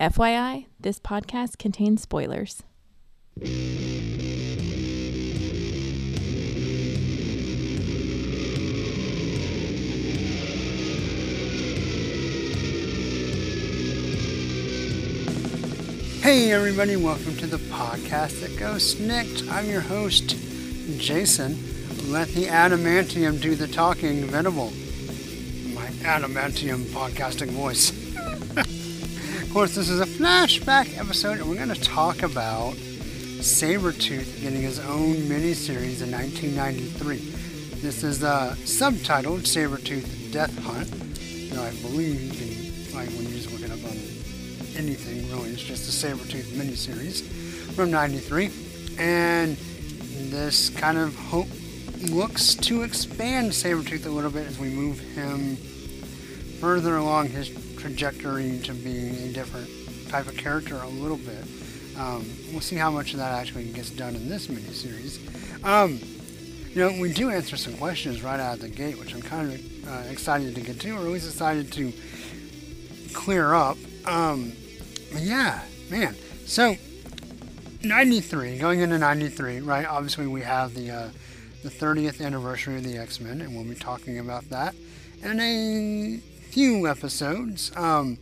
FYI, this podcast contains spoilers. Hey, everybody, welcome to the podcast that goes SNIKT. I'm your host, Jason. Let the adamantium do the talking, Venable. My adamantium podcasting voice. Of course, this is a flashback episode, and we're going to talk about Sabretooth getting his own miniseries in 1993. This is uh, subtitled Sabretooth Death Hunt. Now, I believe you can, like, when you just look it up on anything really. It's just a Sabretooth miniseries from 93. And this kind of hope looks to expand Sabretooth a little bit as we move him further along his trajectory to being a different type of character a little bit. Um, we'll see how much of that actually gets done in this miniseries. Um, you know, we do answer some questions right out of the gate, which I'm kind of uh, excited to get to, or at least excited to clear up. Um, yeah, man. So, 93, going into 93, right? Obviously, we have the uh, the 30th anniversary of the X Men, and we'll be talking about that And a few episodes um,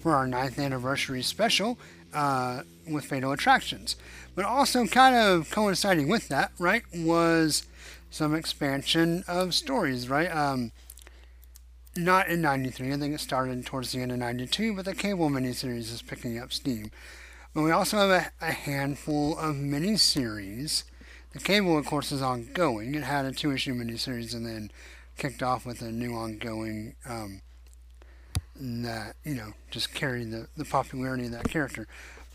for our 9th anniversary special uh, with Fatal Attractions. But also, kind of coinciding with that, right, was some expansion of stories, right? Um, not in 93, I think it started towards the end of 92, but the cable miniseries is picking up steam. But we also have a, a handful of miniseries. The cable, of course, is ongoing. It had a two issue miniseries and then kicked off with a new ongoing um, that, you know, just carried the, the popularity of that character.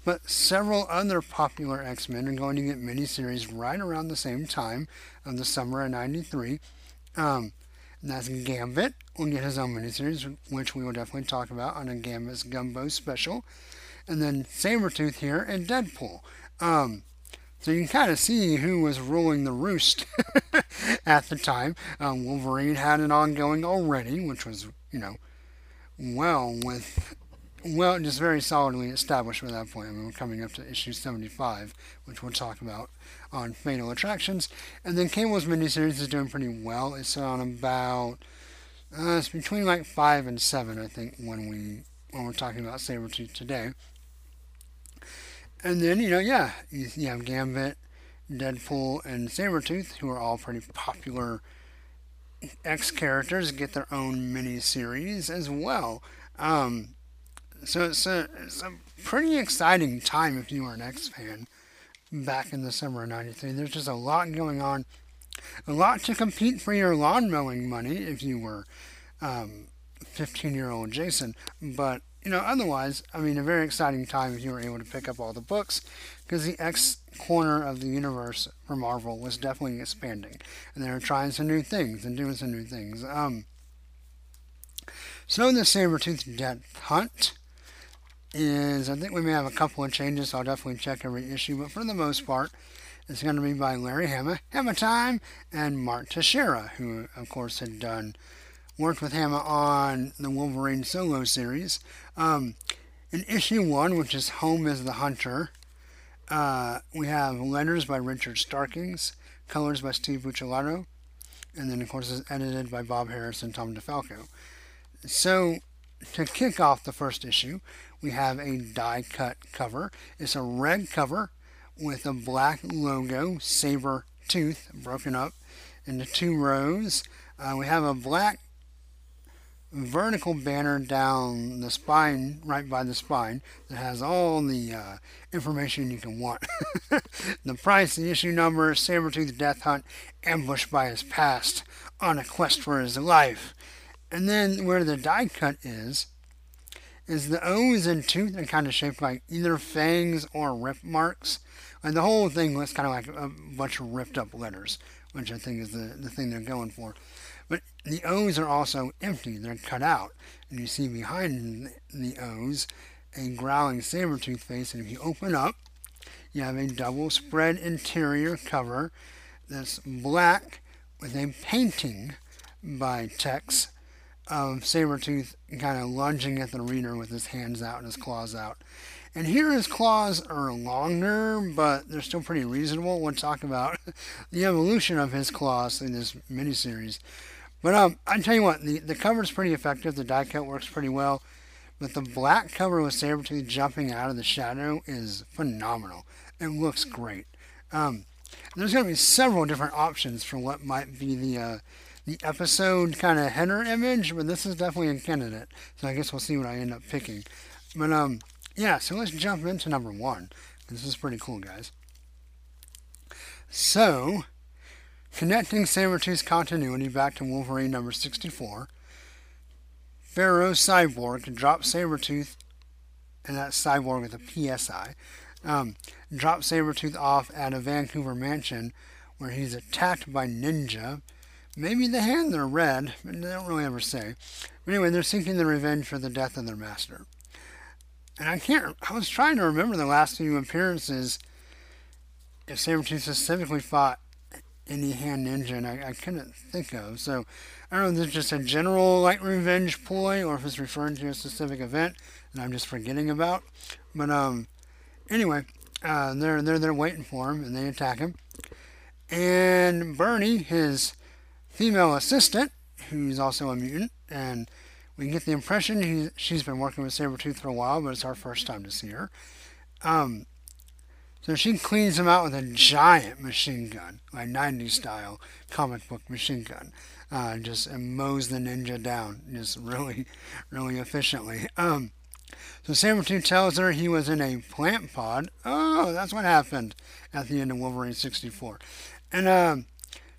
But several other popular X Men are going to get miniseries right around the same time of the summer of 93. Um, and that's Gambit will get his own miniseries, which we will definitely talk about on a Gambit's Gumbo special. And then Sabretooth here and Deadpool. Um, so you can kind of see who was ruling the roost at the time. Um, Wolverine had an ongoing already, which was, you know, well with well, just very solidly established by that point. I mean, we're coming up to issue 75, which we'll talk about on Fatal Attractions. And then Cable's miniseries is doing pretty well. It's on about, uh, it's between like 5 and 7, I think, when, we, when we're talking about Sabretooth today. And then, you know, yeah, you, you have Gambit, Deadpool, and Sabretooth, who are all pretty popular X characters, get their own miniseries as well. Um, so it's a, it's a pretty exciting time if you are an X fan back in the summer of 93. There's just a lot going on. A lot to compete for your lawn mowing money if you were 15 um, year old Jason. But, you know, otherwise, I mean, a very exciting time if you were able to pick up all the books because the X corner of the universe for Marvel was definitely expanding. And they were trying some new things and doing some new things. Um, so the Sabretooth Death Hunt is I think we may have a couple of changes. I'll definitely check every issue, but for the most part, it's going to be by Larry Hama, Hama Time, and Mark Texeira, who of course had done worked with him on the Wolverine solo series. Um, in issue one, which is Home is the Hunter, uh, we have letters by Richard Starkings, colors by Steve Buccellato, and then of course it's edited by Bob Harras and Tom DeFalco. So to kick off the first issue, we have a die cut cover. It's a red cover with a black logo, saber tooth, broken up into two rows. Uh, we have a black vertical banner down the spine, right by the spine, that has all the uh, information you can want. the price, the issue number, Sabretooth Death Hunt, ambushed by his past, on a quest for his life. And then where the die cut is, is the O's and tooth are kind of shaped like either fangs or rip marks. And the whole thing looks kind of like a bunch of ripped up letters, which I think is the, the thing they're going for. But the O's are also empty, they're cut out. And you see behind the O's a growling saber tooth face. And if you open up, you have a double spread interior cover that's black with a painting by Tex of Sabretooth kind of lunging at the reader with his hands out and his claws out. And here his claws are longer, but they're still pretty reasonable. We'll talk about the evolution of his claws in this miniseries. But um, I tell you what, the, the cover's pretty effective. The die cut works pretty well. But the black cover with Sabretooth jumping out of the shadow is phenomenal. It looks great. Um, there's going to be several different options for what might be the uh, the episode kind of header image, but this is definitely a candidate. So I guess we'll see what I end up picking. But um, yeah. So let's jump into number one. This is pretty cool, guys. So, connecting Sabretooth's continuity back to Wolverine number 64, Pharaoh Psi-Borg drops Sabretooth, and that's Psi-Borg with a PSI, um, drops Sabretooth off at a Vancouver mansion where he's attacked by Ninja. Maybe the hand they're red, but they don't really ever say. But anyway, they're seeking the revenge for the death of their master. And I can't, I was trying to remember the last few appearances if Sabretooth specifically fought any hand ninja, and I, I couldn't think of. So I don't know if this is just a general like revenge ploy or if it's referring to a specific event and I'm just forgetting about. But um, anyway, uh, they're they're waiting for him and they attack him. And Birdie, his female assistant, who's also a mutant, and we get the impression he, she's been working with Sabretooth for a while, but it's our first time to see her. Um, so she cleans him out with a giant machine gun, like 90s style comic book machine gun. Uh, just and mows the ninja down, just really, really efficiently. Um, so Sabretooth tells her he was in a plant pod. Oh, that's what happened at the end of Wolverine 64. And um,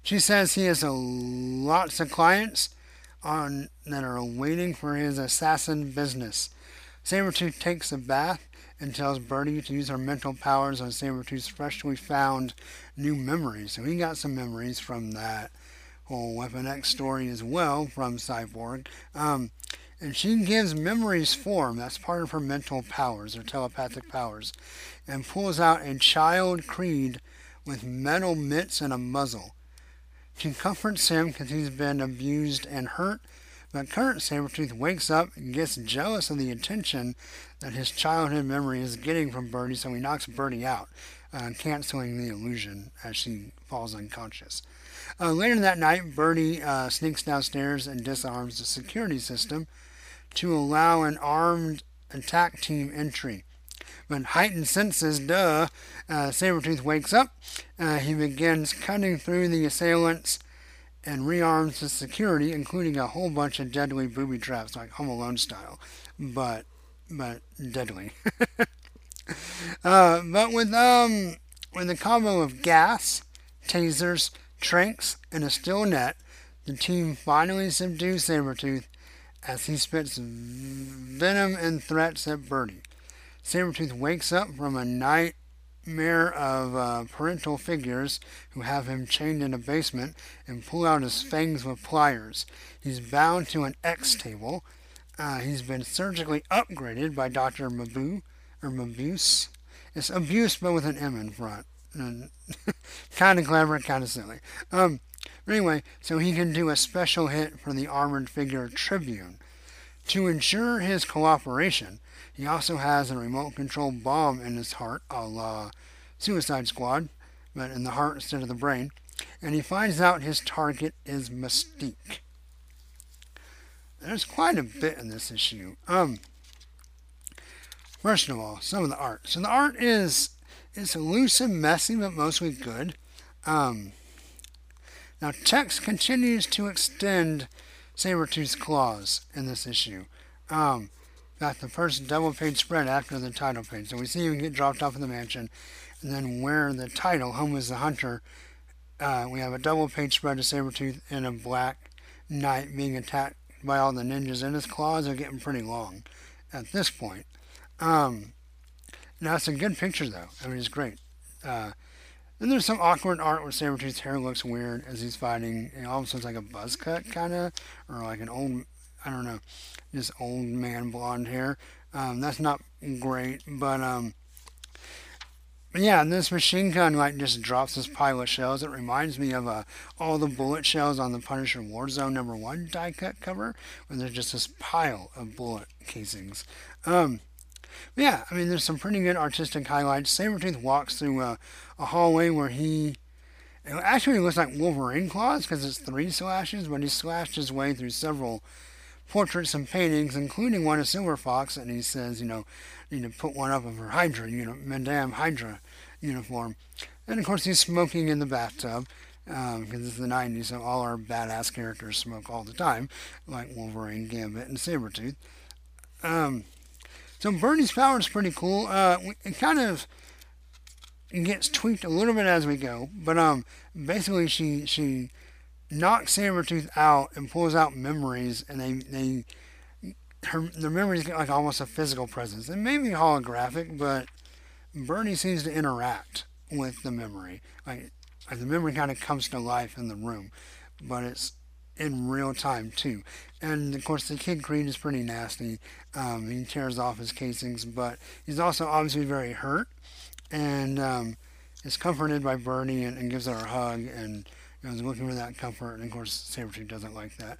she says he has a lots of clients on that are waiting for his assassin business. Sabretooth takes a bath and tells Birdie to use her mental powers on Sabretooth's freshly found new memories. So he got some memories from that whole Weapon X story as well from Psi-Borg. Um, and she gives memories form. That's part of her mental powers, her telepathic powers. And pulls out a child Creed with metal mitts and a muzzle. She comforts him because he's been abused and hurt, but current Sabretooth wakes up and gets jealous of the attention that his childhood memory is getting from Birdie, so he knocks Birdie out, uh, canceling the illusion as she falls unconscious. Uh, later that night, Birdie uh, sneaks downstairs and disarms the security system to allow an armed attack team entry. But heightened senses, duh, uh, Sabretooth wakes up. Uh, he begins cutting through the assailants and rearms the security, including a whole bunch of deadly booby traps, like Home Alone style, but but deadly. uh, but with um with a combo of gas, tasers, tranks, and a steel net, the team finally subdues Sabretooth as he spits venom and threats at Birdie. Sabretooth wakes up from a nightmare of uh, parental figures who have him chained in a basement and pull out his fangs with pliers. He's bound to an X table. Uh, he's been surgically upgraded by Dr. Mabu, or Mabuse. It's abuse, but with an M in front. kind of clever, kind of silly. Um, anyway, so he can do a special hit for the armored figure Tribune. To ensure his cooperation, he also has a remote control bomb in his heart, a la Suicide Squad, but in the heart instead of the brain. And he finds out his target is Mystique. There's quite a bit in this issue. Um, first of all, some of the art. So the art is it's loose and messy, but mostly good. Um, now Tex continues to extend Sabretooth's claws in this issue. Um, got the first double page spread after the title page. So we see him get dropped off in the mansion, and then where the title, Home is the Hunter, uh, we have a double page spread of Sabretooth and a black knight being attacked by all the ninjas, and his claws are getting pretty long at this point. Um, now, it's a good picture, though. I mean, it's great. Uh, then there's some awkward art where Sabretooth's hair looks weird as he's fighting. It almost looks like a buzz cut, kind of, or like an old, I don't know, just old man blonde hair. Um, that's not great, but um, yeah, and this machine gun like just drops this pile of shells. It reminds me of uh, all the bullet shells on the Punisher Warzone number one die cut cover, where there's just this pile of bullet casings. Um, yeah, I mean, there's some pretty good artistic highlights. Sabretooth walks through a, a hallway where he it actually looks like Wolverine claws because it's three slashes, but he slashed his way through several portraits and paintings, including one of Silver Fox, and he says, you know, you need to put one up of her Hydra, you know, Madame Hydra uniform. And of course, he's smoking in the bathtub because um, it's the 90s, so all our badass characters smoke all the time, like Wolverine, Gambit, and Sabretooth. Um, so Birdie's power is pretty cool. Uh, it kind of gets tweaked a little bit as we go, but um, basically she she knocks Sabretooth out and pulls out memories, and they they her the memories get like almost a physical presence. It may be holographic, but Birdie seems to interact with the memory. Like, like the memory kind of comes to life in the room, but it's in real time too. And of course, the Kid Creed is pretty nasty. Um, he tears off his casings, but he's also obviously very hurt, and um, is comforted by Birdie and, and gives her a hug and you know, is looking for that comfort. And of course, Sabretooth doesn't like that.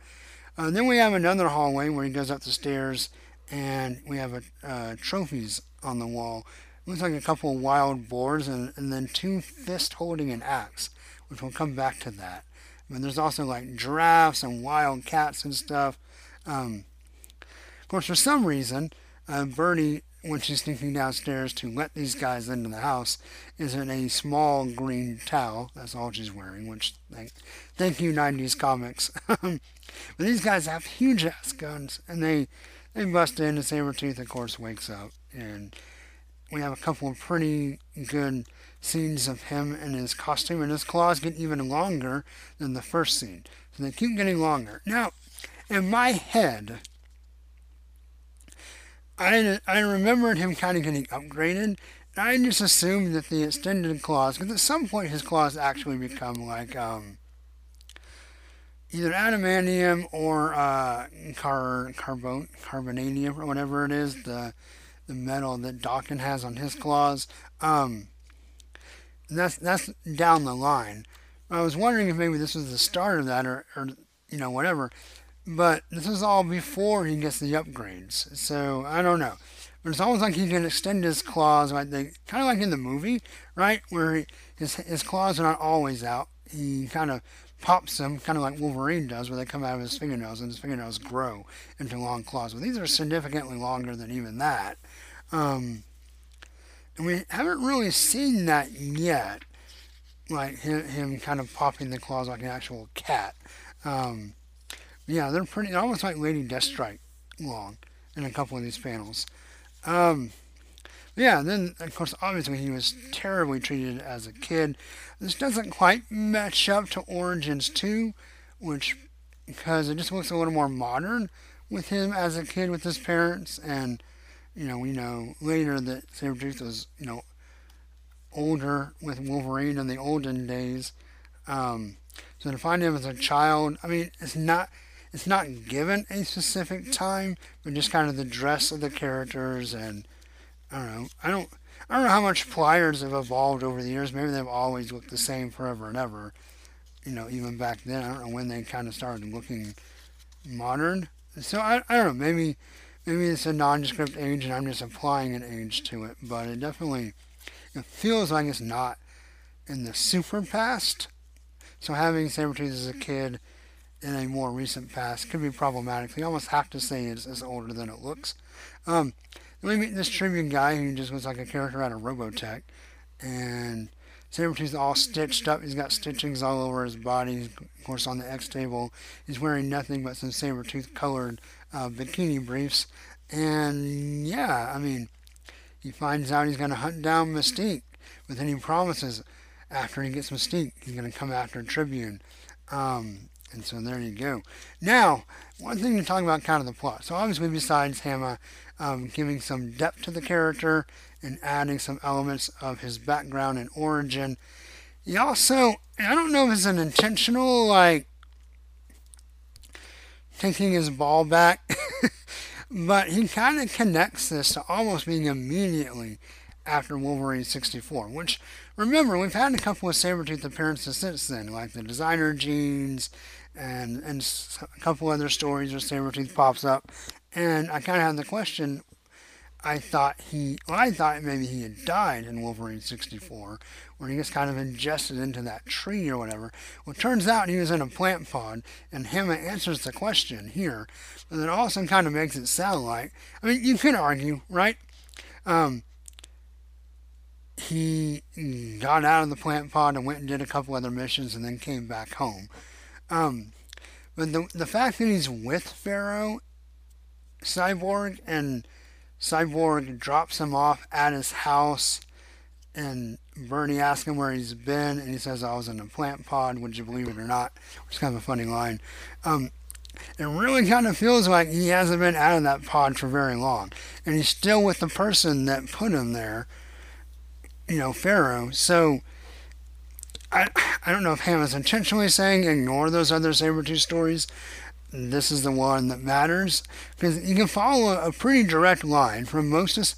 Uh, then we have another hallway where he goes up the stairs, and we have a, uh, trophies on the wall. It Looks like a couple of wild boars, and, and then two fists holding an axe, which we'll come back to that. But there's also like giraffes and wild cats and stuff. Um, of course, for some reason, uh, Birdie, when she's sneaking downstairs to let these guys into the house, is in a small green towel. That's all she's wearing, which, thank, thank you, 90s comics. But these guys have huge ass guns, and they they bust in, and Sabretooth, of course, wakes up, and we have a couple of pretty good scenes of him in his costume, and his claws get even longer than the first scene. So they keep getting longer. Now, in my head, I, I remembered him kind of getting upgraded. And I just assumed that the extended claws, because at some point his claws actually become like um, either adamantium or uh, car carbon carbonadium or whatever it is the the metal that Daken has on his claws. Um, that's that's down the line. I was wondering if maybe this was the start of that or, or you know whatever. But this is all before he gets the upgrades, so I don't know. But it's almost like he can extend his claws, like they kind of like in the movie, right, where he, his his claws are not always out. He kind of pops them, kind of like Wolverine does, where they come out of his fingernails and his fingernails grow into long claws. But these are significantly longer than even that. Um, we haven't really seen that yet, like him, him, kind of popping the claws like an actual cat. Um, yeah, they're pretty, almost like Lady Deathstrike long in a couple of these panels. Um, yeah, then of course, obviously, he was terribly treated as a kid. This doesn't quite match up to Origins 2, which because it just looks a little more modern with him as a kid with his parents, and you know we know later that Sabretooth was you know older with Wolverine in the olden days. Um, so to find him as a child, I mean, it's not it's not given a specific time, but just kind of the dress of the characters and I don't know. I don't. I don't know how much pliers have evolved over the years. Maybe they've always looked the same forever and ever. You know, even back then. I don't know when they kind of started looking modern. So I, I don't know. Maybe maybe it's a nondescript age, and I'm just applying an age to it. But it definitely it feels like it's not in the super past. So having Sabretooth as a kid in a more recent past could be problematic. You almost have to say it's, it's older than it looks. Um, we meet this Tribune guy who just looks like a character out of Robotech, and Sabretooth's all stitched up. He's got stitchings all over his body. Of course, on the X table, he's wearing nothing but some Sabretooth colored uh, bikini briefs. And yeah, I mean, he finds out he's going to hunt down Mystique, then he promises after he gets Mystique, he's going to come after Tribune. Um, and so there you go. Now, one thing to talk about kind of the plot. So obviously, besides Hama um, giving some depth to the character and adding some elements of his background and origin. He also, I don't know if it's an intentional, like, taking his ball back, but he kind of connects this to almost being immediately after Wolverine 64, which, remember, we've had a couple of Sabretooth appearances since then, like the designer jeans and, and a couple other stories where Sabretooth pops up. And I kind of had the question, I thought he, well, I thought maybe he had died in Wolverine 64, where he gets kind of ingested into that tree or whatever. Well, it turns out he was in a plant pod, and Hama answers the question here, and then also kind of makes it sound like, I mean, you could argue, right? Um, he got out of the plant pod and went and did a couple other missions and then came back home. Um, but the, the fact that he's with Pharaoh, Psi-Borg, and Psi-Borg drops him off at his house, and Birdie asks him where he's been, and he says, I was in a plant pod, would you believe it or not? Which is kind of a funny line. Um, it really kind of feels like he hasn't been out of that pod for very long. And he's still with the person that put him there, you know, Pharaoh. So I, I don't know if Ham is intentionally saying ignore those other Sabretooth stories. This is the one that matters. Because you can follow a, pretty direct line from most of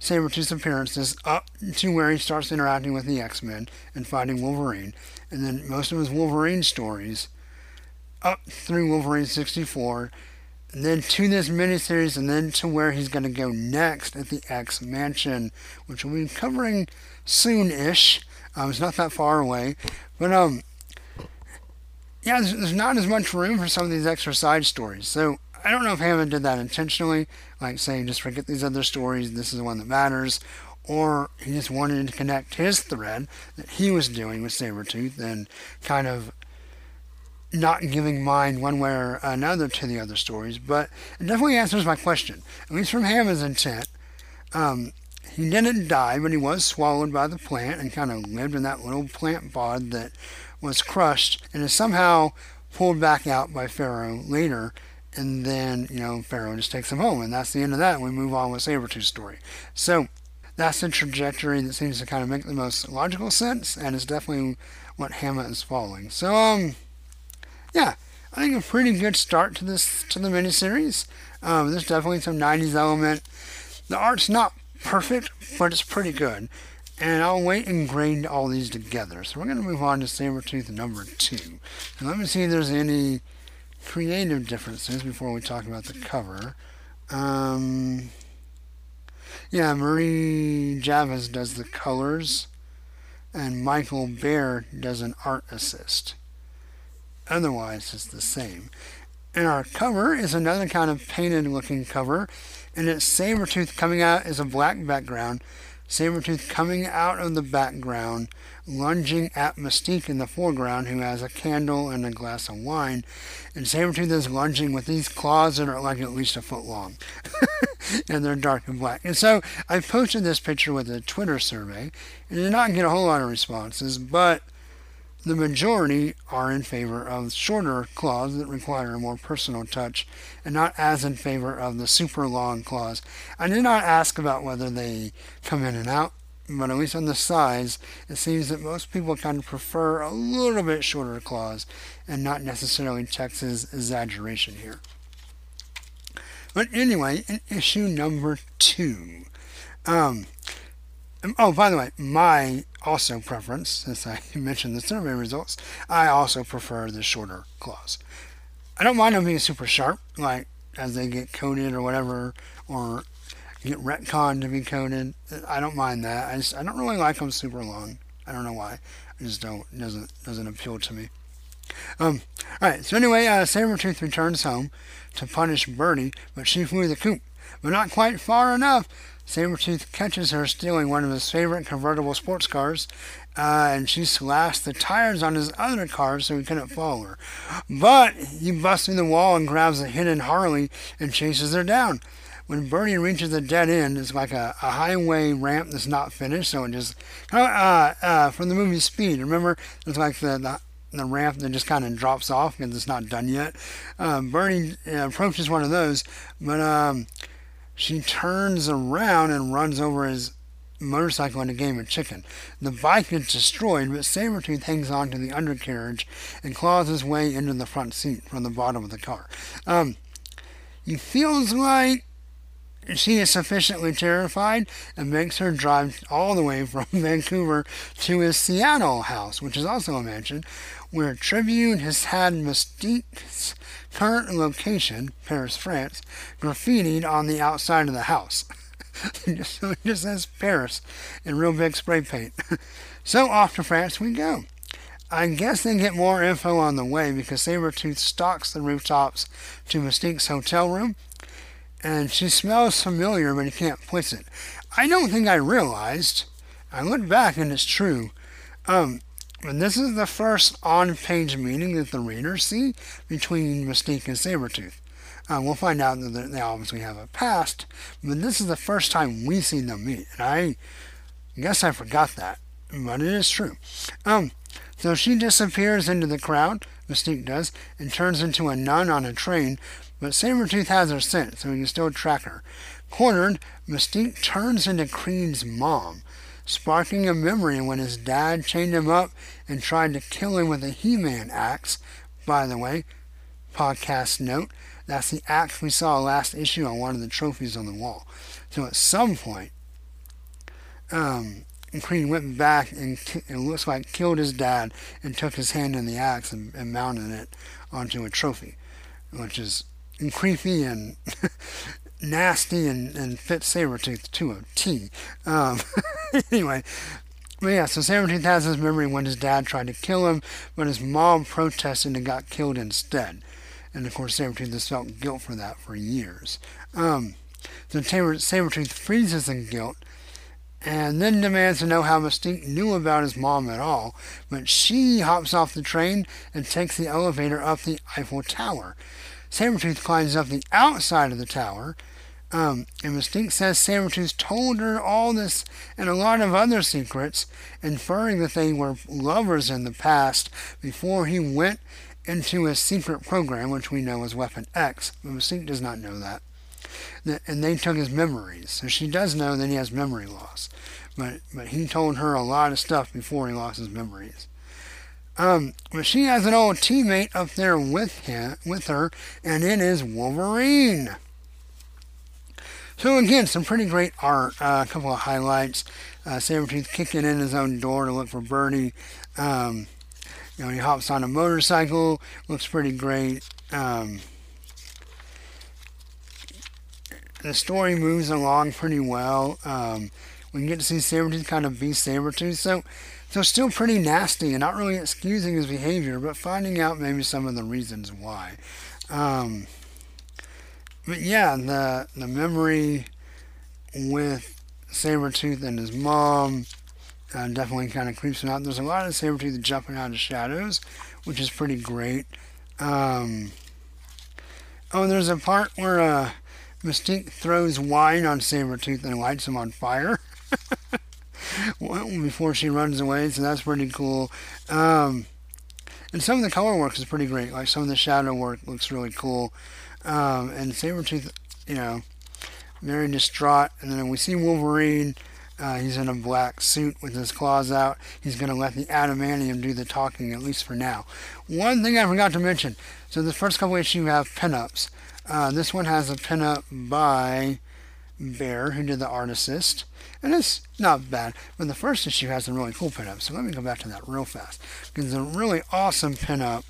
Sabretooth's appearances up to where he starts interacting with the X Men and fighting Wolverine. And then most of his Wolverine stories up through Wolverine 64, and then to this miniseries, and then to where he's going to go next at the X Mansion, which we'll be covering soon-ish. Um, it's not that far away, but um, yeah, there's, there's not as much room for some of these extra side stories. So I don't know if Hama did that intentionally, like saying just forget these other stories, this is the one that matters, or he just wanted to connect his thread that he was doing with Sabretooth and kind of not giving mind one way or another to the other stories, but it definitely answers my question, at least from Hama's intent. Um, he didn't die, but he was swallowed by the plant and kind of lived in that little plant pod that was crushed and is somehow pulled back out by Pharaoh later. And then, you know, Pharaoh just takes him home, and that's the end of that. And we move on with Sabretooth's story. So that's the trajectory that seems to kind of make the most logical sense, and it's definitely what Hama is following. So, um, yeah, I think a pretty good start to this to the miniseries. Um, there's definitely some 90s element. The art's not perfect, but it's pretty good. And I'll wait and grade all these together. So we're going to move on to Sabretooth number two. And let me see if there's any creative differences before we talk about the cover. Um, yeah, Marie Javins does the colors, and Michael Bair does an art assist. Otherwise, it's the same. And our cover is another kind of painted looking cover, and it's Sabretooth coming out as a black background. Sabretooth coming out of the background, lunging at Mystique in the foreground, who has a candle and a glass of wine. And Sabretooth is lunging with these claws that are like at least a foot long. and they're dark and black. And so I posted this picture with a Twitter survey, and did not get a whole lot of responses, but the majority are in favor of shorter claws that require a more personal touch and not as in favor of the super long claws. I did not ask about whether they come in and out, but at least on the size, it seems that most people kind of prefer a little bit shorter claws and not necessarily Tex's exaggeration here. But anyway, in issue number two. Um, oh, by the way, my also preference, since I mentioned the survey results, I also prefer the shorter claws. I don't mind them being super sharp, like as they get coated or whatever, or get retconned to be coated. I don't mind that. I just I don't really like them super long. I don't know why. I just don't doesn't doesn't appeal to me. Um. All right. So anyway, uh, Sabretooth returns home to punish Birdie, but she flew the coop, but not quite far enough Sabretooth catches her stealing one of his favorite convertible sports cars, uh, and she slashed the tires on his other car so he couldn't follow her. But he busts through the wall and grabs a hidden Harley and chases her down. When Birdie reaches the dead end, it's like a, a highway ramp that's not finished, so it just uh, uh, from the movie Speed. Remember, it's like the, the the ramp that just kind of drops off because it's not done yet. Um, Birdie uh, approaches one of those, but um, she turns around and runs over his motorcycle in a game of chicken. The bike is destroyed, but Sabretooth hangs on to the undercarriage and claws his way into the front seat from the bottom of the car. Um, he feels like she is sufficiently terrified and makes her drive all the way from Vancouver to his Seattle house, which is also a mansion, where Tribune has had Mystique's current location, Paris, France, graffitied on the outside of the house. so it just says Paris in real big spray paint. so off to France we go. I guess they get more info on the way because Sabretooth stalks the rooftops to Mystique's hotel room and she smells familiar, but he can't place it. I don't think I realized. I looked back, and it's true. Um, and this is the first on-page meeting that the readers see between Mystique and Sabretooth. Uh, we'll find out that they obviously have a past, but this is the first time we see them meet, and I guess I forgot that, but it is true. Um, so she disappears into the crowd, Mystique does, and turns into a nun on a train, but Sabretooth has her scent, so he can still track her. Cornered, Mystique turns into Creed's mom, sparking a memory when his dad chained him up and tried to kill him with a He-Man axe. By the way, podcast note, that's the axe we saw last issue on one of the trophies on the wall. So at some point, um, Creed went back and it looks like killed his dad and took his hand in the axe and, and mounted it onto a trophy, which is creepy and nasty and, and fits Sabretooth to a T. Um, anyway, but yeah, so Sabretooth has his memory when his dad tried to kill him, but his mom protested and got killed instead. And of course, Sabretooth has felt guilt for that for years. Um, so Sabretooth freezes in guilt and then demands to know how Mystique knew about his mom at all. But she hops off the train and takes the elevator up the Eiffel Tower. Sabretooth climbs up the outside of the tower. Um, and Mystique says Sabretooth told her all this and a lot of other secrets, inferring that they were lovers in the past before he went into his secret program, which we know as Weapon X. But Mystique does not know that. And they took his memories. So she does know that he has memory loss. But, but he told her a lot of stuff before he lost his memories. Um, but she has an old teammate up there with him, with her, and it is Wolverine. So again, some pretty great art. Uh, a couple of highlights. Uh, Sabretooth kicking in his own door to look for Birdie. Um, you know, he hops on a motorcycle. Looks pretty great. Um, the story moves along pretty well. Um, we get to see Sabretooth kind of be Sabretooth. So so still pretty nasty and not really excusing his behavior, but finding out maybe some of the reasons why. Um, but yeah, the the memory with Sabretooth and his mom uh, definitely kind of creeps him out. There's a lot of Sabretooth jumping out of shadows, which is pretty great. Um, oh, there's a part where uh, Mystique throws wine on Sabretooth and lights him on fire. before she runs away, so that's pretty cool. Um, and some of the color work is pretty great. Like some of the shadow work looks really cool. Um, and Sabretooth, you know, very distraught. And then we see Wolverine. Uh, he's in a black suit with his claws out. He's going to let the adamantium do the talking, at least for now. One thing I forgot to mention. So the first couple issues have pinups. Uh, this one has a pinup by Bair, who did the artist. And it's not bad, but the first issue has some really cool pinups. So let me go back to that real fast. Because it's a really awesome pinup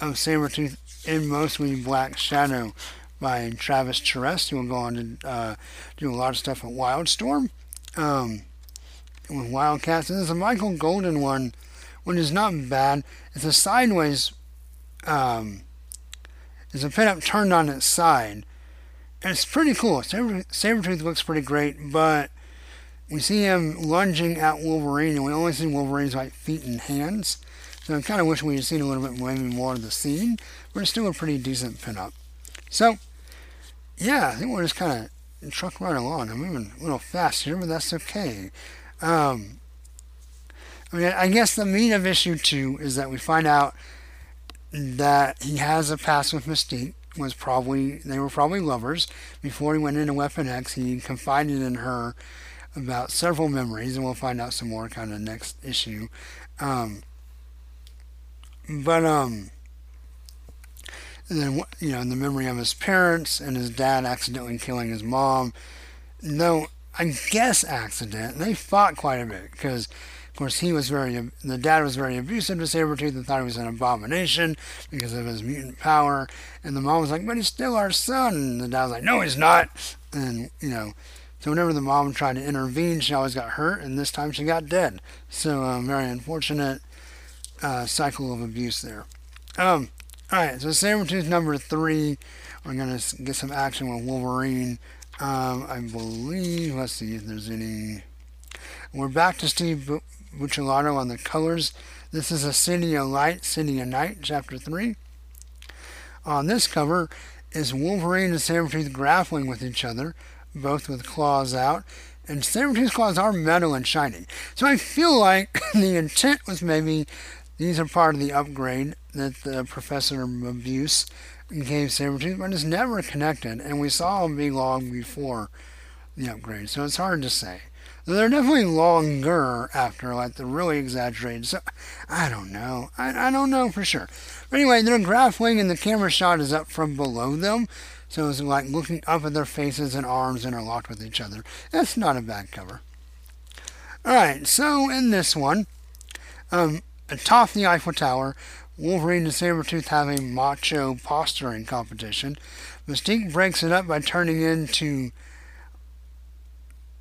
of Sabretooth in mostly black shadow by Travis Charest, who will go on to uh, do a lot of stuff at Wildstorm. Um, with Wildcats. And there's a Michael Golden one, which is not bad. It's a sideways, um, it's a pinup turned on its side. And it's pretty cool. Saber, Sabretooth looks pretty great, but we see him lunging at Wolverine, and we only see Wolverine's like feet and hands. So I kind of wish we had seen a little bit more of the scene, it's still a pretty decent pinup. So, yeah, I think we're just kind of truck right along. I'm moving a little fast here, but that's okay. Um, I mean, I guess the meat of issue two is that we find out that he has a past with Mystique. Was probably they were probably lovers before he went into Weapon X. He confided in her about several memories, and we'll find out some more kind of next issue. Um, but um, and then you know, in the memory of his parents and his dad accidentally killing his mom. No, I guess accident. They fought quite a bit because, of course, he was very the dad was very abusive to Sabretooth and thought he was an abomination because of his mutant power, and the mom was like, "But he's still our son." And the dad was like, "No, he's not." And you know, so whenever the mom tried to intervene, she always got hurt, and this time she got dead. So um, very unfortunate uh, cycle of abuse there. Um, all right, so Sabretooth number three. We're gonna get some action with Wolverine. Um, I believe. Let's see if there's any. We're back to Steve Buccellato on the colors. This is a City of Light, City of Night, chapter three. On this cover is Wolverine and Sabretooth grappling with each other, both with claws out. And Sabretooth's claws are metal and shiny. So I feel like the intent was maybe these are part of the upgrade that the Professor of Abuse gave Sabretooth, but it's never connected, and we saw them be long before the upgrade, so it's hard to say. They're definitely longer after, like the really exaggerated. So I don't know. I, I don't know for sure. But anyway, they're grappling, and the camera shot is up from below them, so it's like looking up at their faces and arms interlocked with each other. That's not a bad cover. All right, so in this one, um, atop the Eiffel Tower, Wolverine and Sabretooth have a macho posturing competition. Mystique breaks it up by turning into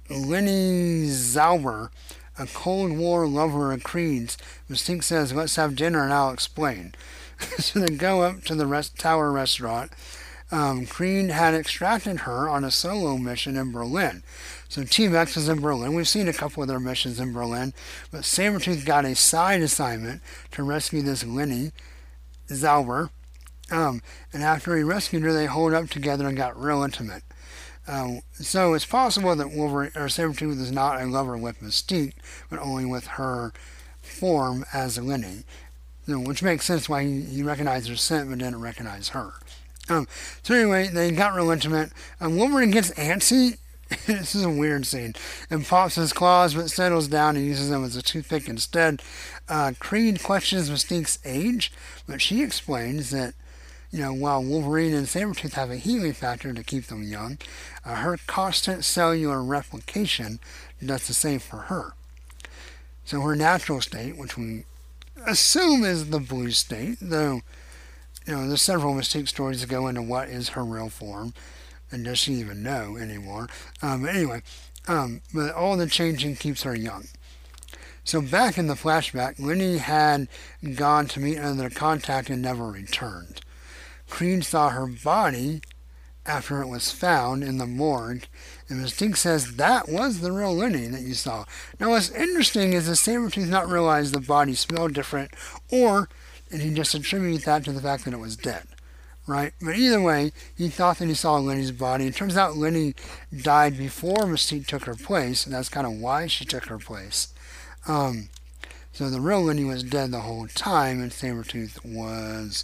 Leni Zauber, a Cold War lover of Creed's. Mystique says, Let's have dinner and I'll explain. so they go up to the rest- Tower restaurant. Um, had extracted her on a solo mission in Berlin. So Team X is in Berlin. We've seen a couple of their missions in Berlin, but Sabretooth got a side assignment to rescue this Leni Zauber. Um, and after he rescued her, they holed up together and got real intimate. Um, so it's possible that Wolverine or Sabretooth is not a lover with Mystique, but only with her form as Leni. You know, which makes sense why he, he recognized her scent but didn't recognize her. Um, so anyway, they got real intimate. Um, Wolverine gets antsy this is a weird scene. And pops his claws but settles down and uses them as a toothpick instead. Uh, Creed questions Mystique's age, but she explains that, you know, while Wolverine and Sabretooth have a healing factor to keep them young, uh, her constant cellular replication does the same for her. So her natural state, which we assume is the blue state, though, you know, there's several Mystique stories that go into what is her real form and does she even know anymore? Um, but anyway, um, but all the changing keeps her young. So back in the flashback, Leni had gone to meet another contact and never returned. Creed saw her body after it was found in the morgue, and Mystique says that was the real Leni that you saw. Now, what's interesting is that Sabretooth not realize the body smelled different, or did he just attributed that to the fact that it was dead? right? But either way, he thought that he saw Leni's body. It turns out Leni died before Mystique took her place, and that's kind of why she took her place. Um, so the real Leni was dead the whole time, and Sabretooth was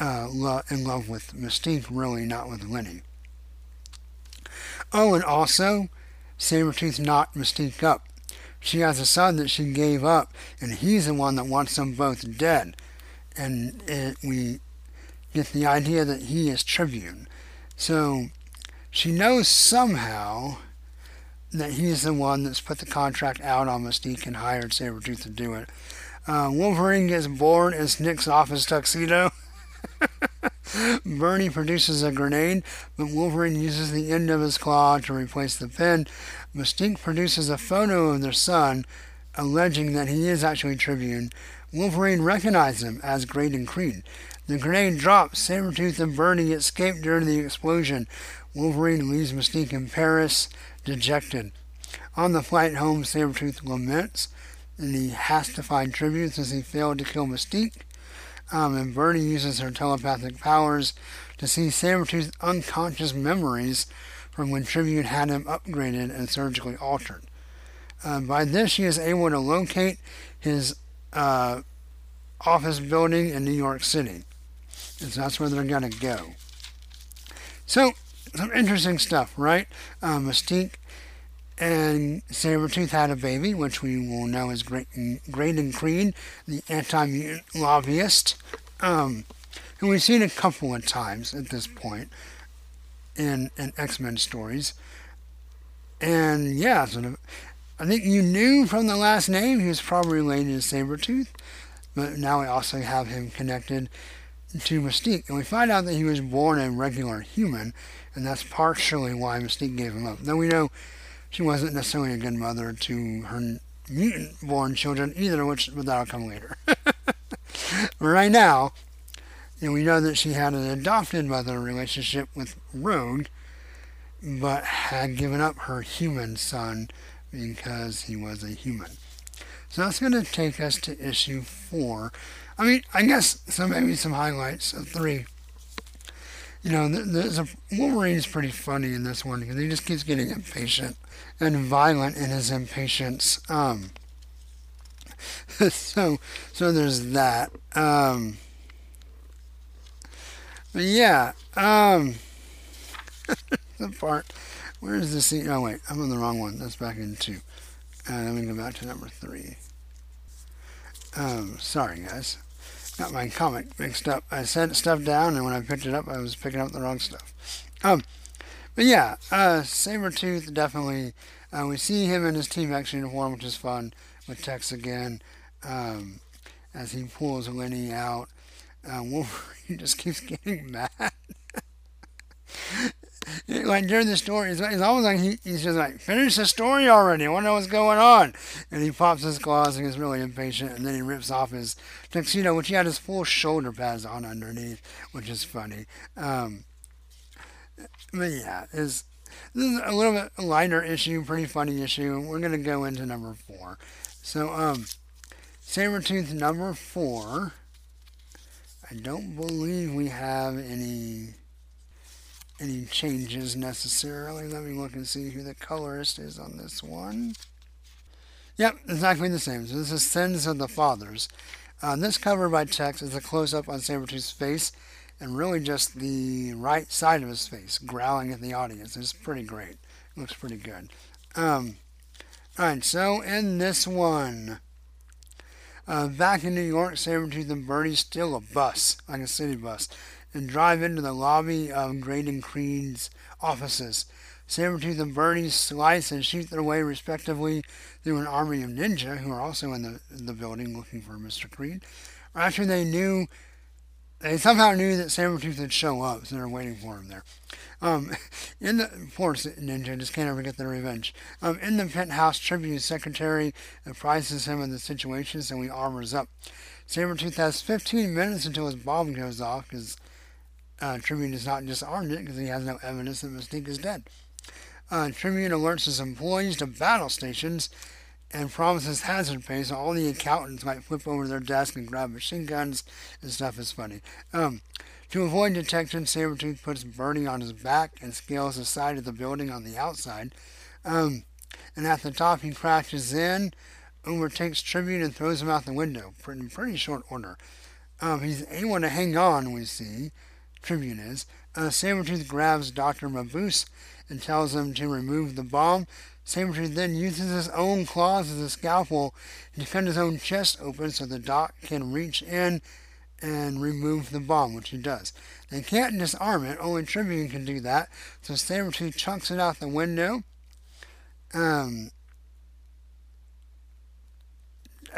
uh, lo- in love with Mystique, really, not with Leni. Oh, and also, Sabretooth knocked Mystique up. She has a son that she gave up, and he's the one that wants them both dead. And it, we get the idea that he is Tribune. So she knows somehow that he's the one that's put the contract out on Mystique and hired Sabretooth to do it. Uh, Wolverine gets bored in Nick's office tuxedo. Birdie produces a grenade, but Wolverine uses the end of his claw to replace the pin. Mystique produces a photo of their son, alleging that he is actually Tribune. Wolverine recognizes him as Graydon Creed. The grenade drops. Sabretooth and Birdie escape during the explosion. Wolverine leaves Mystique in Paris, dejected. On the flight home, Sabretooth laments, and he has to find Tribune since he failed to kill Mystique. Um, and Birdie uses her telepathic powers to see Sabretooth's unconscious memories from when Tribune had him upgraded and surgically altered. Uh, by this, he is able to locate his uh, office building in New York City. And so that's where they're going to go. So, some interesting stuff, right? Uh, Mystique and Sabretooth had a baby, which we will know as Graydon Creed, the anti-mutant lobbyist. Um, who we've seen a couple of times at this point in, in X Men stories. And yeah, sort of, I think you knew from the last name he was probably related to Sabretooth, but now we also have him connected to Mystique. And we find out that he was born a regular human, and that's partially why Mystique gave him up. Though we know she wasn't necessarily a good mother to her mutant born children either, which but that'll come later. right now, know, we know that she had an adopted mother relationship with Rogue, but had given up her human son because he was a human. So that's going to take us to issue four. I mean, I guess so. Maybe some highlights of three. You know, there's a Wolverine's pretty funny in this one because he just keeps getting impatient and violent in his impatience. Um, so, so there's that. Um, yeah, um, the part. Where is the scene? Oh wait, I'm on the wrong one. That's back in two. Uh, let me go back to number three. Um, sorry guys, got my comic mixed up. I set stuff down, and when I picked it up, I was picking up the wrong stuff. Um, but yeah, uh, Sabretooth definitely. Uh, we see him in his Team X uniform, which is fun with Tex again. Um, as he pulls Leni out, uh, Wolverine just keeps getting mad. like during the story, it's, it's almost like he, he's just like, finish the story already. I want to know what's going on. And he pops his claws and gets really impatient. And then he rips off his tuxedo, which he had his full shoulder pads on underneath, which is funny. Um, but yeah, is this is a little bit lighter issue, pretty funny issue. We're gonna go into number four. So, um, Sabretooth number four. I don't believe we have any any changes necessarily. Let me look and see who the colorist is on this one. Yep, exactly the same. So this is Sins of the Fathers. Uh, this cover by Tex is a close-up on Sabretooth's face and really just the right side of his face, growling at the audience. It's pretty great. It looks pretty good. Um, Alright, so in this one, uh, back in New York, Sabretooth and Birdie steal a bus, like a city bus, and drive into the lobby of Graydon Creed's offices. Sabretooth and Birdie slice and shoot their way respectively through an army of ninja who are also in the, in the building looking for Mr. Creed. After they knew they somehow knew that Sabretooth would show up, so they're waiting for him there. Um, in the poor ninja just can't ever get their revenge. Um, in the penthouse, Tribune's secretary apprises him of the situation, so he armors up. Sabretooth has 15 minutes until his bomb goes off, because uh, Tribune has not disarmed it, because he has no evidence that Mystique is dead. Uh, Tribune alerts his employees to battle stations and promises hazard pay so all the accountants might flip over their desk and grab machine guns and stuff is funny. Um, to avoid detection, Sabretooth puts Birdie on his back and scales the side of the building on the outside. Um, and at the top, he crashes in, overtakes Tribune, and throws him out the window in pretty short order. Um, he's able to hang on, we see. Tribune is. Uh, Sabretooth grabs Dr. Mabuse and tells him to remove the bomb Sabretooth then uses his own claws as a scalpel to defend his own chest open so the doc can reach in and remove the bomb, which he does. They can't disarm it, only Tribune can do that, so Sabretooth chunks it out the window. Um,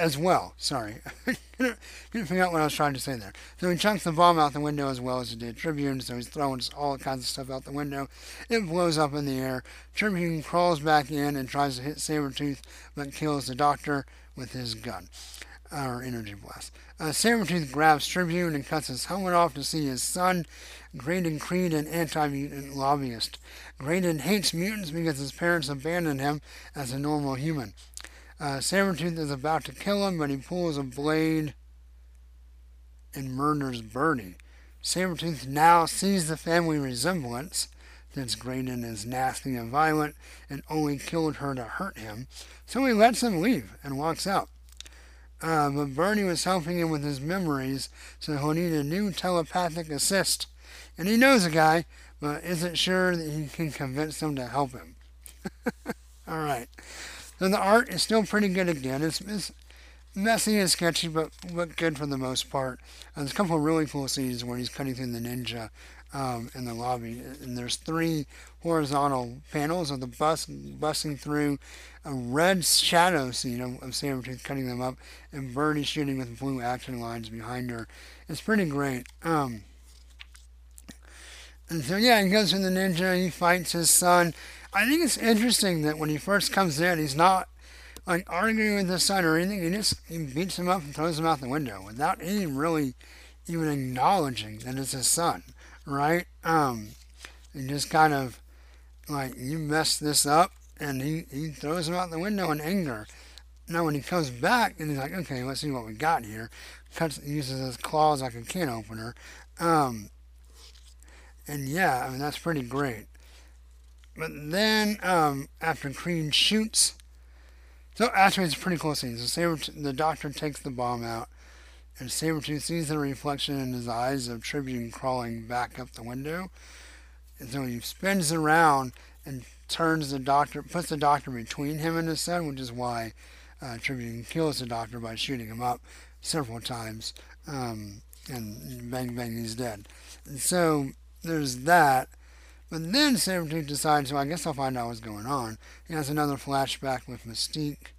as well. Sorry. couldn't, figure out what I was trying to say there. So he chunks the bomb out the window as well as he did Tribune, so he's throwing all kinds of stuff out the window. It blows up in the air. Tribune crawls back in and tries to hit Sabretooth, but kills the doctor with his gun. Or energy blast. Uh, Sabretooth grabs Tribune and cuts his helmet off to see his son, Graydon Creed, an anti-mutant lobbyist. Graydon hates mutants because his parents abandoned him as a normal human. Uh, Sabretooth is about to kill him, but he pulls a blade and murders Birdie. Sabretooth now sees the family resemblance, since Graydon is nasty and violent and only killed her to hurt him, so he lets him leave and walks out. Uh, but Birdie was helping him with his memories, so he'll need a new telepathic assist. And he knows a guy, but isn't sure that he can convince him to help him. All right. So the art is still pretty good again. It's, it's messy and sketchy, but but good for the most part. And there's a couple of really cool scenes where he's cutting through the ninja um, in the lobby, and there's three horizontal panels of the bus busting through a red shadow scene of, of Sabretooth cutting them up, and Birdie shooting with blue action lines behind her. It's pretty great. Um, and so yeah, he goes to the ninja. He fights his son. I think it's interesting that when he first comes in, he's not like arguing with his son or anything. He just he beats him up and throws him out the window without any really even acknowledging that it's his son, right? Um, he just kind of like you messed this up, and he he throws him out the window in anger. Now when he comes back and he's like, okay, let's see what we got here. Cuts uses his claws like a can opener. Um, and yeah, I mean that's pretty great. But then um, after Creed shoots, so actually it's a pretty cool scene. So the doctor takes the bomb out, and Sabretooth sees the reflection in his eyes of Tribune crawling back up the window. And so he spins around and turns the doctor, puts the doctor between him and his son, which is why uh, Tribune kills the doctor by shooting him up several times. Um, and bang, bang, he's dead. And so there's that. But then Sabretooth decides, well, I guess I'll find out what's going on. He has another flashback with Mystique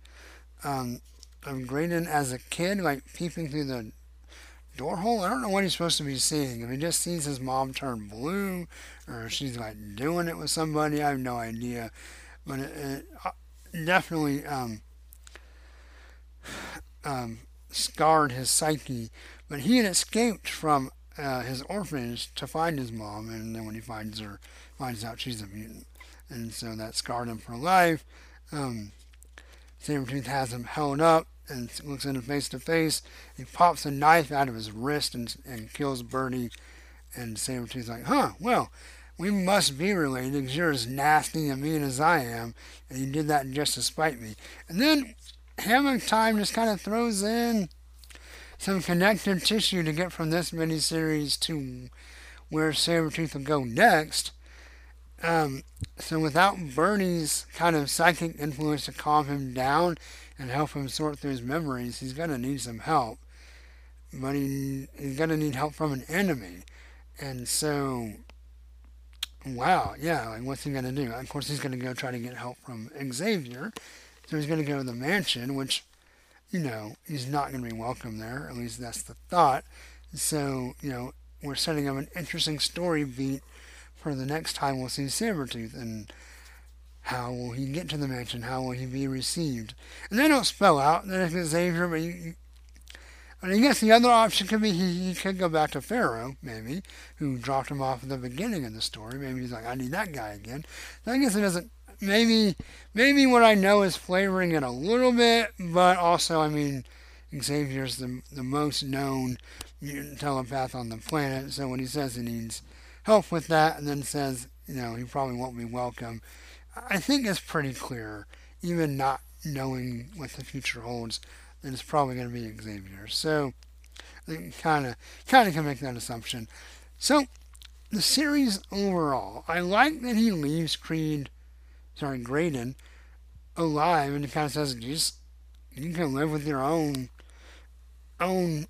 um, of Graydon as a kid, like peeping through the door hole. I don't know what he's supposed to be seeing. If he just sees his mom turn blue, or she's like doing it with somebody, I have no idea. But it, it uh, definitely um, um, scarred his psyche. But he had escaped from uh, his orphanage to find his mom, and then when he finds her, finds out she's a mutant, and so that scarred him for life. Um, Sabretooth has him held up and looks at him face to face. He pops a knife out of his wrist and, and kills Birdie. And Sabretooth's like, huh, well, we must be related because you're as nasty and mean as I am, and you did that just to spite me. And then Hammer Time just kind of throws in some connective tissue to get from this miniseries to where Sabretooth will go next. Um, so without Birdie's kind of psychic influence to calm him down and help him sort through his memories, he's going to need some help. But he, he's going to need help from an enemy. And so, wow, yeah, like what's he going to do? Of course, he's going to go try to get help from Xavier. So he's going to go to the mansion, which you know, he's not going to be welcome there. At least that's the thought. So, you know, we're setting up an interesting story beat for the next time we'll see Sabretooth and how will he get to the mansion? How will he be received? And they don't spell out that if it's Xavier, but you, you I guess the other option could be he, he could go back to Pharaoh, maybe, who dropped him off at the beginning of the story. Maybe he's like, I need that guy again. So I guess it doesn't maybe maybe what I know is flavoring it a little bit, but also I mean Xavier's the the most known mutant telepath on the planet, so when he says he needs help with that and then says, you know, he probably won't be welcome, I think it's pretty clear, even not knowing what the future holds, that it's probably going to be Xavier. So kind of kind of can make that assumption. So the series overall, I like that he leaves Creed sorry, Graydon, alive, and he kind of says, just you can live with your own own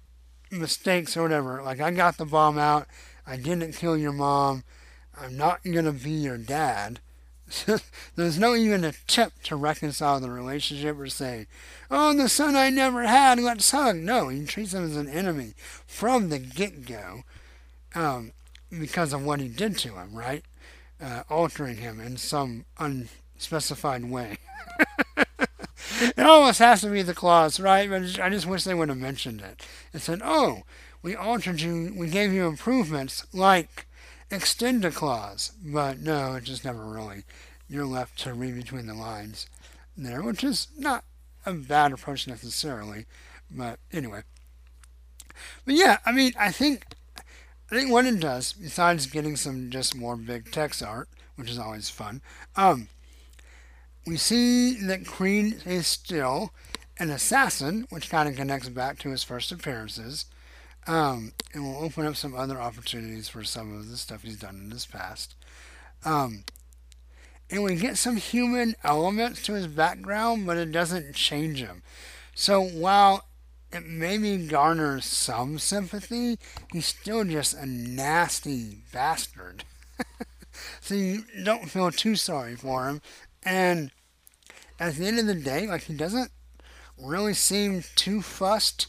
mistakes or whatever. Like I got the bomb out, I didn't kill your mom, I'm not gonna be your dad. There's no even attempt to reconcile the relationship or say, "Oh, the son I never had, let's hug." No, he treats him as an enemy from the get-go um, because of what he did to him, right? Uh, altering him in some un- specified way. it almost has to be the claws, right? But I just wish they would have mentioned it. It said, oh, we altered you, we gave you improvements like extend a claws. But no, it just never really. You're left to read between the lines there, which is not a bad approach necessarily. But anyway. But yeah, I mean, I think I think what it does, besides getting some just more big Tex art, which is always fun, um, we see that Creed is still an assassin, which kind of connects back to his first appearances, um, and will open up some other opportunities for some of the stuff he's done in his past. Um, and we get some human elements to his background, but it doesn't change him. So while it maybe garners some sympathy, he's still just a nasty bastard. so you don't feel too sorry for him. And at the end of the day, like he doesn't really seem too fussed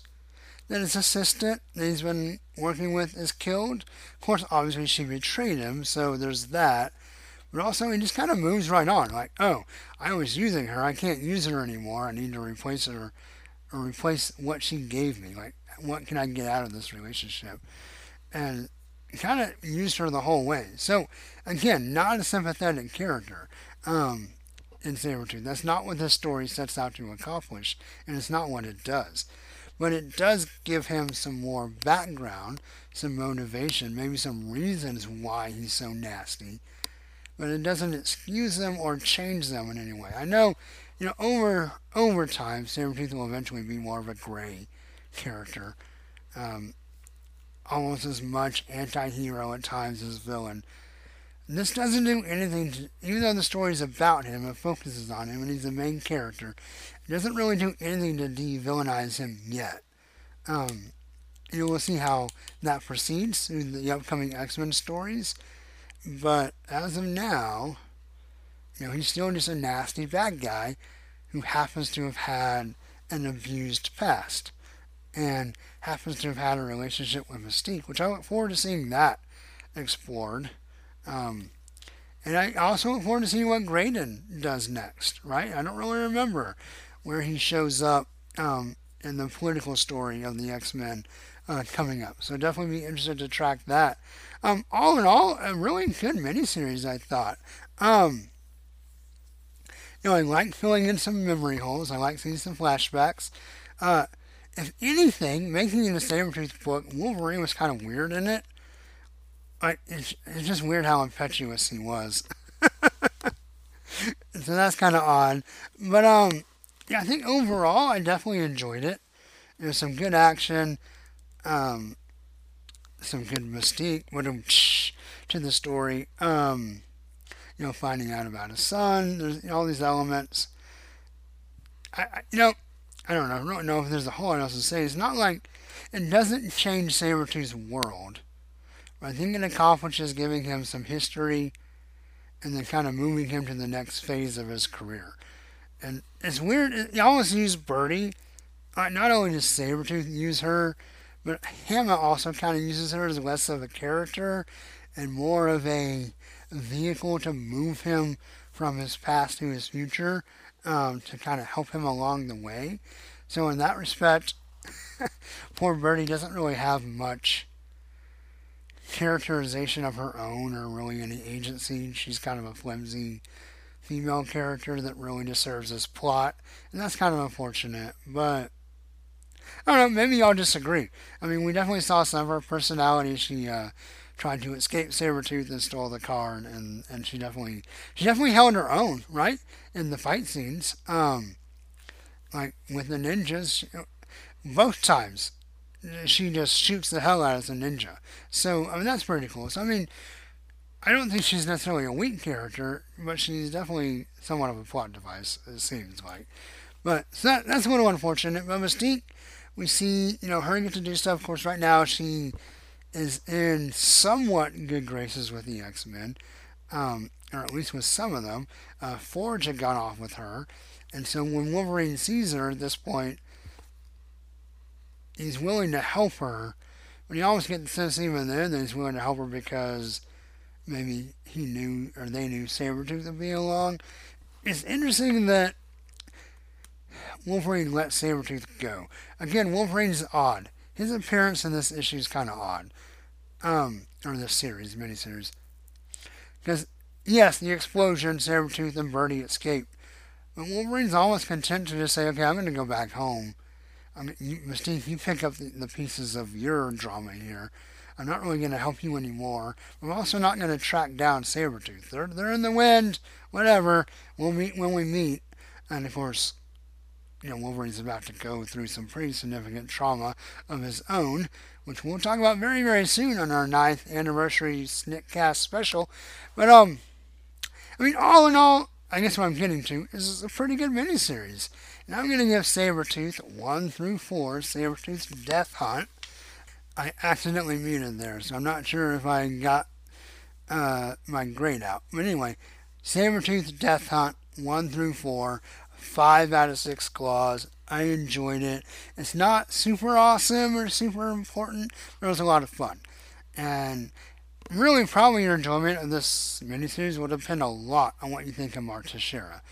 that his assistant that he's been working with is killed. Of course, obviously she betrayed him, so there's that. But also, he just kind of moves right on. Like, oh, I was using her. I can't use her anymore. I need to replace her or replace what she gave me. Like, what can I get out of this relationship? And kind of used her the whole way. So, again, not a sympathetic character um, in Sabretooth. That's not what this story sets out to accomplish, and it's not what it does. But it does give him some more background, some motivation, maybe some reasons why he's so nasty. But it doesn't excuse them or change them in any way. I know you know, over over time, Sabretooth will eventually be more of a gray character. Um, almost as much anti-hero at times as villain. This doesn't do anything to, even though the story is about him, it focuses on him, and he's the main character. It doesn't really do anything to de-villainize him yet. Um, you we'll see how that proceeds in the upcoming X-Men stories. But as of now, you know, he's still just a nasty bad guy who happens to have had an abused past and happens to have had a relationship with Mystique, which I look forward to seeing that explored. Um, and I also look forward to seeing what Graydon does next, right? I don't really remember where he shows up um, in the political story of the X Men uh, coming up. So definitely be interested to track that. Um, all in all, a really good miniseries, I thought. Um, you know, I like filling in some memory holes. I like seeing some flashbacks. Uh, if anything, making the a Sabretooth book, Wolverine was kind of weird in it. It's, it's just weird how impetuous he was. so that's kind of odd. But, um, yeah, I think overall, I definitely enjoyed it. There's some good action, um, some good mystique, what to the story. Um, you know, finding out about his son. There's all these elements. I, I, you know, I don't know. I don't know if there's a whole lot else to say. It's not like it doesn't change Sabretooth's world. But I think it accomplishes giving him some history and then kind of moving him to the next phase of his career. And it's weird. You always use Birdie. Uh, not only does Sabretooth use her, but Hama also kind of uses her as less of a character and more of a vehicle to move him from his past to his future um, to kind of help him along the way. So, in that respect, poor Birdie doesn't really have much characterization of her own or really any agency. She's kind of a flimsy female character that really just serves as plot, and that's kind of unfortunate. But I don't know, maybe y'all disagree. I mean, we definitely saw some of her personality. She uh, tried to escape Sabretooth and stole the car, and, and, and she definitely she definitely held her own, right, in the fight scenes. Um, like with the ninjas, both times she just shoots the hell out of the ninja. So I mean that's pretty cool. So I mean, I don't think she's necessarily a weak character, but she's definitely somewhat of a plot device. It seems like. But so that, that's a little unfortunate. But Mystique, we see you know her get to do stuff. Of course, right now she is in somewhat good graces with the X Men, um, or at least with some of them. Uh, Forge had gone off with her, and so when Wolverine sees her at this point, he's willing to help her. But he always gets the sense even then that he's willing to help her because maybe he knew or they knew Sabretooth would be along. It's interesting that Wolverine let Sabretooth go. Again, Wolverine's odd his appearance in this issue is kind of odd. Um, or this series, miniseries. Because, yes, the explosion, Sabretooth and Birdie escape. But Wolverine's almost content to just say, okay, I'm going to go back home. I mean, you, Mystique, you pick up the, the pieces of your drama here. I'm not really going to help you anymore. I'm also not going to track down Sabretooth. They're, they're in the wind, whatever. We'll meet when we meet. And of course, you know, Wolverine's about to go through some pretty significant trauma of his own, which we'll talk about very, very soon on our ninth anniversary Sniktcast special. But, um, I mean, all in all, I guess what I'm getting to is a pretty good miniseries. And I'm going to give Sabretooth 1 through 4, Sabretooth's Death Hunt. I accidentally muted there, so I'm not sure if I got uh, my grade out. But anyway, Sabretooth Death Hunt 1 through 4, 5 out of 6 claws. I enjoyed it. It's not super awesome or super important, but it was a lot of fun. And really, probably your enjoyment of this miniseries will depend a lot on what you think of Art Texeira.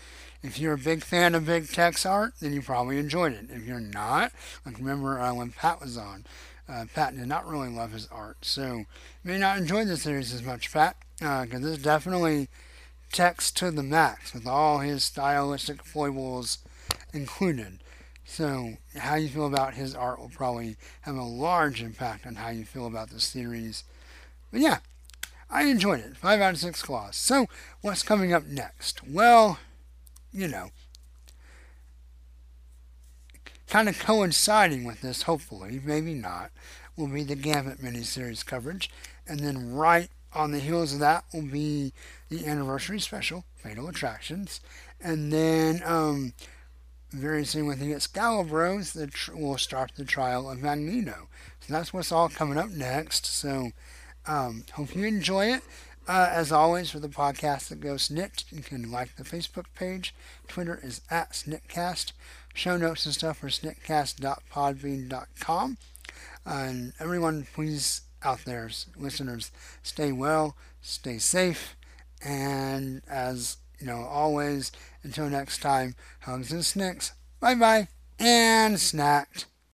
If you're a big fan of big Tex art, then you probably enjoyed it. If you're not, like remember uh, when Pat was on, uh, Pat did not really love his art, so you may not enjoy the series as much, Pat, because uh, this definitely Tex to the max with all his stylistic foibles included. So, how you feel about his art will probably have a large impact on how you feel about the series. But yeah, I enjoyed it. Five out of six claws. So, what's coming up next? Well, you know, kind of coinciding with this, hopefully, maybe not, will be the Gambit miniseries coverage. And then right on the heels of that will be the anniversary special, Fatal Attractions. And then um, very soon with the Excalibros, the tr- we'll start the trial of Magneto. So that's what's all coming up next. So um, hope you enjoy it. Uh, as always, for the podcast that goes Snikt, you can like the Facebook page. Twitter is at Sniktcast. Show notes and stuff are sniktcast.podbean.com. And everyone, please, out there, listeners, stay well, stay safe, and as you know, always, until next time, hugs and snicks. Bye bye, and snacked.